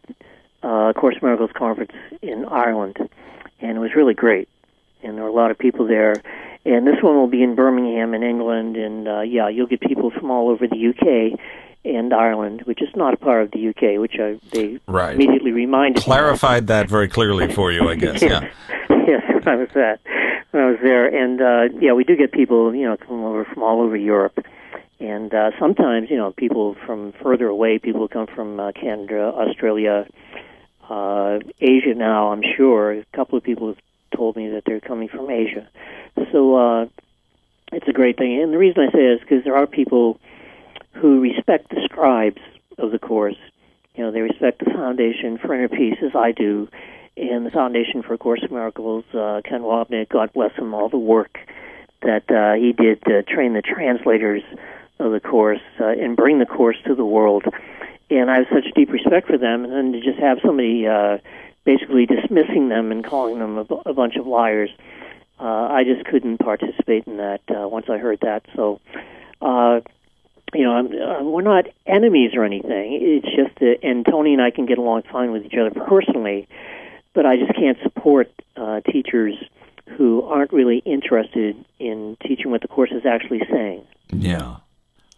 uh, Course Miracles conference in Ireland, and it was really great. And there were a lot of people there. And this one will be in Birmingham, in England, and uh, yeah, you'll get people from all over the UK and Ireland, which is not a part of the UK, which I, they right. immediately reminded clarified that very clearly for you, I guess. yes. Yeah. yes, I was that when I was there, and uh, yeah, we do get people, you know, come over from all over Europe, and uh, sometimes, you know, people from further away. People come from uh, Canada, Australia, uh, Asia. Now, I'm sure a couple of people have told me that they're coming from Asia, so uh, it's a great thing. And the reason I say it is because there are people who respect the scribes of the course. You know, they respect the Foundation for Inner Peace as I do, and the Foundation for A Course in Miracles. Uh, Ken Wapnick, God bless him, all the work that uh, he did to train the translators of the course uh, and bring the course to the world. And I have such deep respect for them, and then to just have somebody uh, basically dismissing them and calling them a, b- a bunch of liars. Uh, I just couldn't participate in that uh, once I heard that. So, uh, you know, I'm, uh, we're not enemies or anything. It's just that, and Tony and I can get along fine with each other personally, but I just can't support uh, teachers who aren't really interested in teaching what the course is actually saying. Yeah.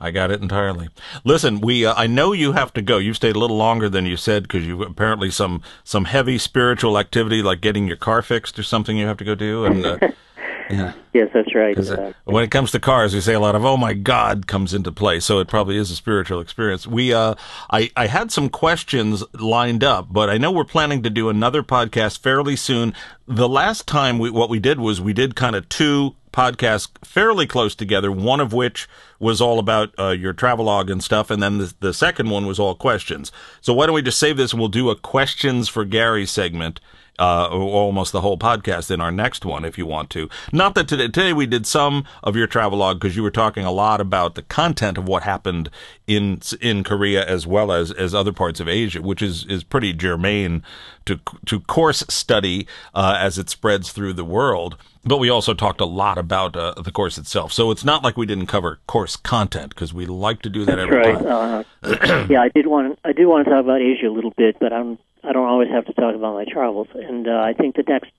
I got it entirely. Listen, we uh, I know you have to go. You've stayed a little longer than you said because you apparently some some heavy spiritual activity like getting your car fixed or something you have to go do and uh, yeah. Yes, that's right. Uh, when it comes to cars, we say a lot of "Oh my God" comes into play, so it probably is a spiritual experience. We, uh, I, I had some questions lined up, but I know we're planning to do another podcast fairly soon. The last time we, what we did was we did kind of two podcasts fairly close together. One of which was all about uh, your travelogue and stuff, and then the, the second one was all questions. So why don't we just save this and we'll do a questions for Gary segment uh, almost the whole podcast in our next one if you want to. Not that today, today we did some of your travelogue because you were talking a lot about the content of what happened in in Korea as well as as other parts of Asia, which is is pretty germane to to course study uh, as it spreads through the world. But we also talked a lot about uh, the course itself, so it's not like we didn't cover course content because we like to do that That's every right. time. Uh, yeah, I did want I did want to talk about Asia a little bit, but I'm I don't always have to talk about my travels. And uh, I think the next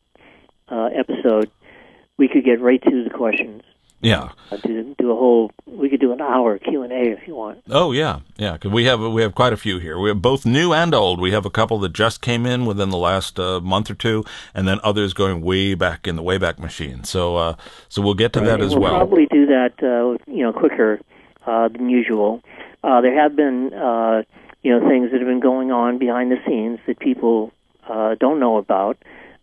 uh, episode we could get right to the questions. Yeah. Uh, do, do a whole. We could do an hour Q and A if you want. Oh yeah, yeah. Cause we have we have quite a few here. We have both new and old. We have a couple that just came in within the last uh, month or two, and then others going way back in the Wayback Machine. So uh, so we'll get to Right, that and as we'll well. probably do that, uh, you know, quicker uh, than usual. Uh, there have been, uh, you know, things that have been going on behind the scenes that people uh, don't know about,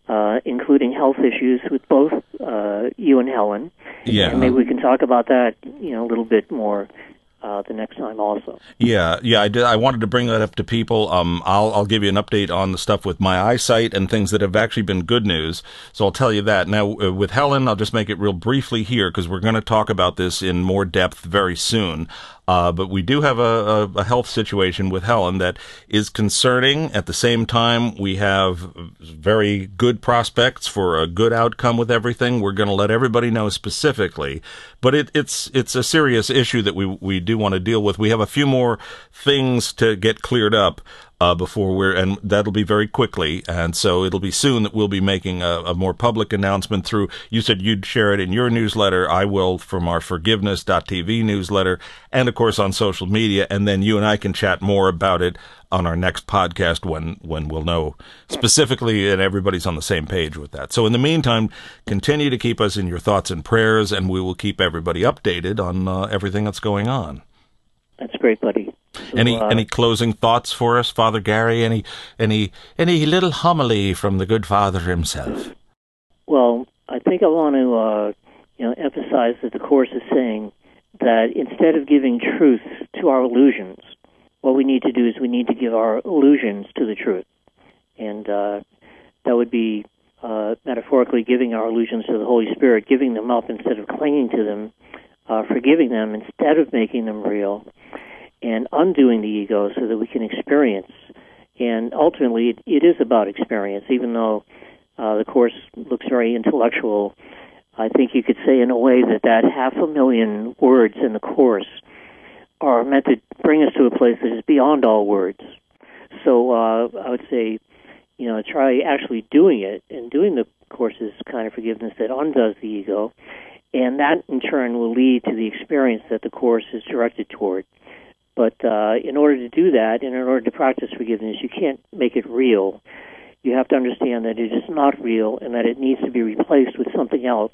uh, including health issues with both uh, you and Helen. Yeah. And maybe we can talk about that, you know, a little bit more uh, the next time also. Yeah, yeah, I did. I wanted to bring that up to people. Um, I'll I'll give you an update on the stuff with my eyesight and things that have actually been good news. So I'll tell you that now. Uh, with Helen, I'll just make it real briefly here because we're going to talk about this in more depth very soon. Uh, but we do have a, a, a, health situation with Helen that is concerning. At the same time, we have very good prospects for a good outcome with everything. We're going to let everybody know specifically, but it, it's it's a serious issue that we we do want to deal with. We have a few more things to get cleared up uh, before we're, and that'll be very quickly. And so it'll be soon that we'll be making a, a, more public announcement through, you said you'd share it in your newsletter. I will from our forgiveness.tv newsletter and of course on social media. And then you and I can chat more about it on our next podcast when, when we'll know specifically and everybody's on the same page with that. So in the meantime, continue to keep us in your thoughts and prayers and we will keep everybody updated on uh, everything that's going on. That's great, buddy. Any uh, any closing thoughts for us, Father Gary? Any any any little homily from the good Father himself? Well, I think I want to uh, you know emphasize that the course is saying that instead of giving truth to our illusions, what we need to do is we need to give our illusions to the truth, and uh, that would be uh, metaphorically giving our illusions to the Holy Spirit, giving them up instead of clinging to them, uh, forgiving them instead of making them real, and undoing the ego so that we can experience. And ultimately, it, it is about experience, even though uh, the Course looks very intellectual. I think you could say, in a way, that that half a million words in the Course are meant to bring us to a place that is beyond all words. So uh, I would say, you know, try actually doing it and doing the Course's kind of forgiveness that undoes the ego. And that, in turn, will lead to the experience that the Course is directed toward. But uh, in order to do that, and in order to practice forgiveness, you can't make it real. You have to understand that it is not real and that it needs to be replaced with something else.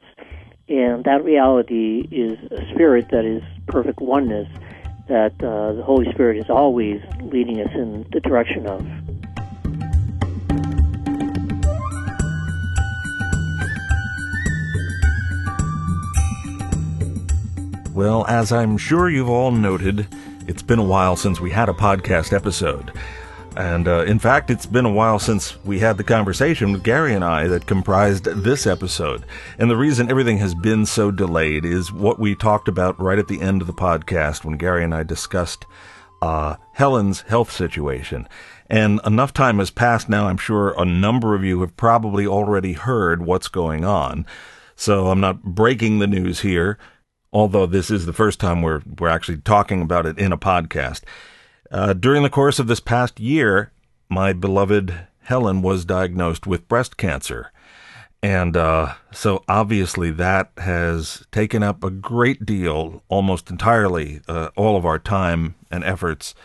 And that reality is a spirit that is perfect oneness, that uh, the Holy Spirit is always leading us in the direction of. Well, as I'm sure you've all noted, it's been a while since we had a podcast episode. And uh, in fact, it's been a while since we had the conversation with Gary and I that comprised this episode. And the reason everything has been so delayed is what we talked about right at the end of the podcast when Gary and I discussed uh, Helen's health situation. And enough time has passed now, I'm sure a number of you have probably already heard what's going on. So I'm not breaking the news here although this is the first time we're we're actually talking about it in a podcast. Uh, during the course of this past year, my beloved Helen was diagnosed with breast cancer. And uh, so obviously that has taken up a great deal, almost entirely, uh, all of our time and efforts.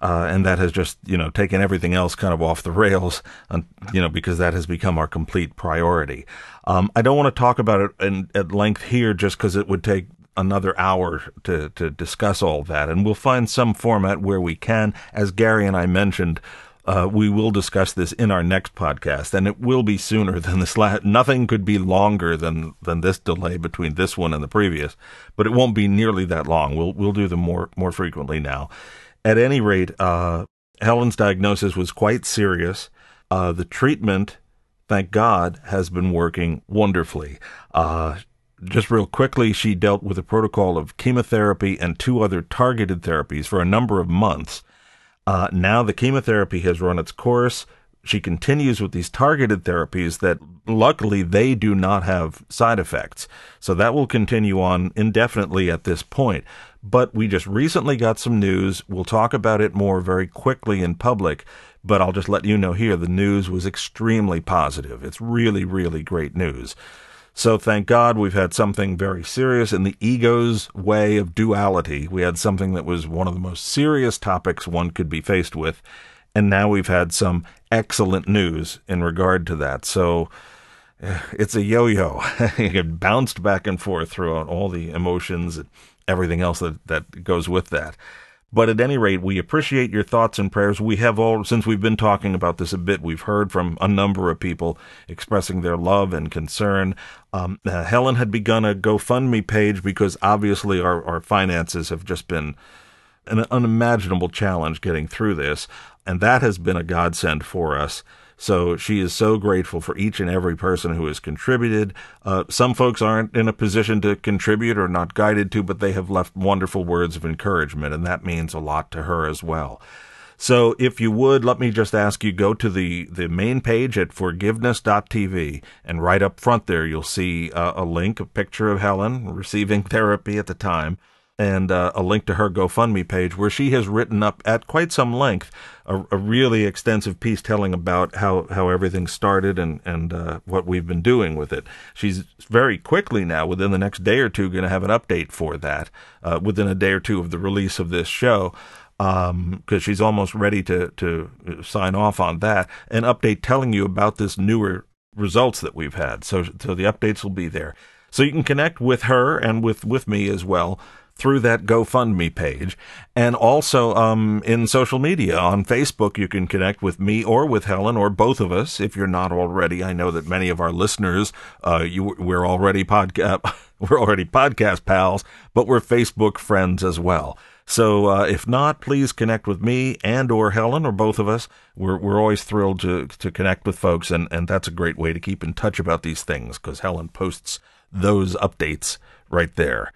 Uh, and that has just, you know, taken everything else kind of off the rails, you know, because that has become our complete priority. Um, I don't want to talk about it in, at length here just because it would take another hour to, to discuss all that. And we'll find some format where we can. As Gary and I mentioned, uh, we will discuss this in our next podcast, and it will be sooner than this last. Nothing could be longer than than this delay between this one and the previous, but it won't be nearly that long. We'll we'll do them more more frequently now. At any rate, uh, Helen's diagnosis was quite serious. Uh, the treatment, thank God, has been working wonderfully. Just real quickly, she dealt with a protocol of chemotherapy and two other targeted therapies for a number of months. Uh, now the chemotherapy has run its course. She continues with these targeted therapies that luckily they do not have side effects. So that will continue on indefinitely at this point. But we just recently got some news. We'll talk about it more very quickly in public, but I'll just let you know here the news was extremely positive. It's really, really great news. So thank God we've had something very serious in the ego's way of duality. We had something that was one of the most serious topics one could be faced with. And now we've had some excellent news in regard to that. So eh, it's a yo-yo. it bounced back and forth throughout all the emotions and everything else that, that goes with that. But at any rate, we appreciate your thoughts and prayers. We have all, since we've been talking about this a bit, we've heard from a number of people expressing their love and concern. Um, uh, Helen had begun a GoFundMe page because obviously our, our finances have just been an unimaginable challenge getting through this, and that has been a godsend for us. So she is so grateful for each and every person who has contributed. Uh, some folks aren't in a position to contribute or not guided to, but they have left wonderful words of encouragement, and that means a lot to her as well. So if you would, let me just ask you go to the, the main page at forgiveness.tv and right up front there you'll see uh, a link, a picture of Helen receiving therapy at the time and uh, a link to her GoFundMe page where she has written up at quite some length a, a really extensive piece telling about how, how everything started and, and uh, what we've been doing with it. She's very quickly now, within the next day or two, going to have an update for that, uh, within a day or two of the release of this show because um, she's almost ready to to sign off on that. An update telling you about this newer results that we've had. So so the updates will be there. So you can connect with her and with with me as well through that GoFundMe page, and also um, in social media on Facebook. You can connect with me or with Helen or both of us if you're not already. I know that many of our listeners, uh, you we're already podcast we're already podcast pals, but we're Facebook friends as well. So uh, if not, please connect with me and or Helen or both of us. We're we're always thrilled to to connect with folks, and and that's a great way to keep in touch about these things because Helen posts those updates right there.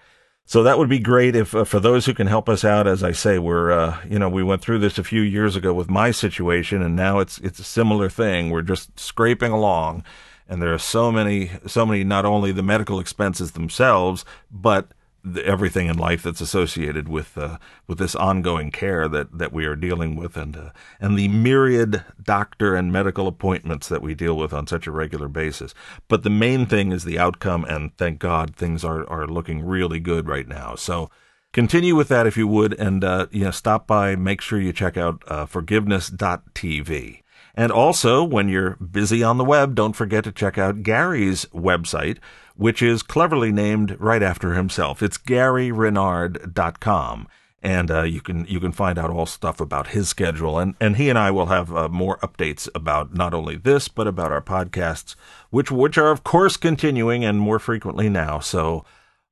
So that would be great if uh, for those who can help us out. As I say, we're uh, you know we went through this a few years ago with my situation, and now it's it's a similar thing. We're just scraping along, and there are so many so many not only the medical expenses themselves, but the, everything in life that's associated with uh, with this ongoing care that, that we are dealing with, and uh, and the myriad doctor and medical appointments that we deal with on such a regular basis. But the main thing is the outcome, and thank God things are are looking really good right now. So continue with that if you would, and uh, you know stop by. Make sure you check out uh, forgiveness.tv. And also, when you're busy on the web, don't forget to check out Gary's website, which is cleverly named right after himself. It's GaryRenard.com. And uh, you can you can find out all stuff about his schedule, and, and he and I will have uh, more updates about not only this but about our podcasts, which which are of course continuing and more frequently now. So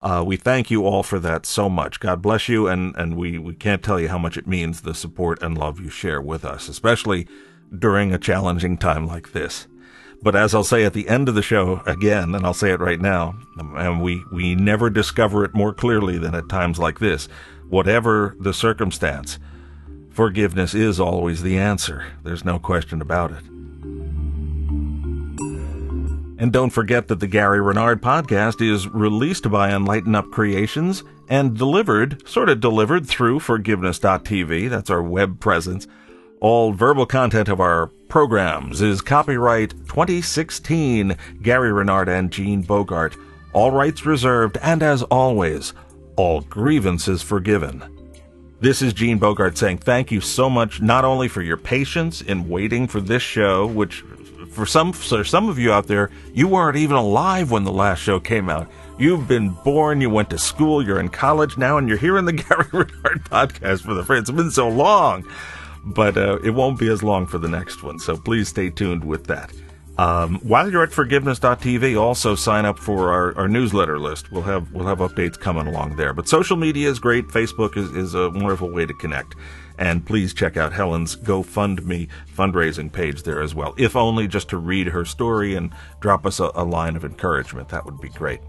uh, we thank you all for that so much. God bless you, and, and we, we can't tell you how much it means the support and love you share with us, especially during a challenging time like this. But as I'll say at the end of the show again, and I'll say it right now, and we, we never discover it more clearly than at times like this. Whatever the circumstance, forgiveness is always the answer. There's no question about it. And don't forget that the Gary Renard podcast is released by Enlighten Up Creations and delivered, sort of delivered through Forgiveness.tv. That's our web presence. All verbal content of our programs is copyright 2016 Gary Renard and Gene Bogart. All rights reserved, and as always, all grievances forgiven. This is Gene Bogart saying thank you so much, not only for your patience in waiting for this show, which for some for some of you out there, you weren't even alive when the last show came out. You've been born, you went to school, you're in college now, and you're here in the Gary Renard podcast for the first. It's been so long but uh, it won't be as long for the next one. So please stay tuned with that. Um, while you're at forgiveness.tv, also sign up for our, our, newsletter list. We'll have we'll have updates coming along there. But social media is great. Facebook is, is a wonderful way to connect. And please check out Helen's GoFundMe fundraising page there as well, if only just to read her story and drop us a, a line of encouragement. That would be great.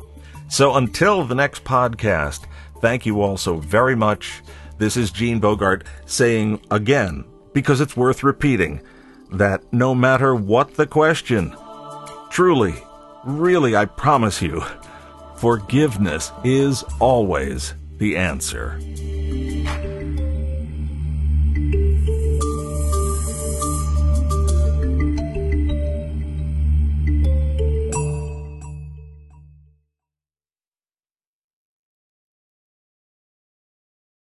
So until the next podcast, thank you all so very much. This is Gene Bogart saying again, because it's worth repeating, that no matter what the question, truly, really, I promise you, forgiveness is always the answer.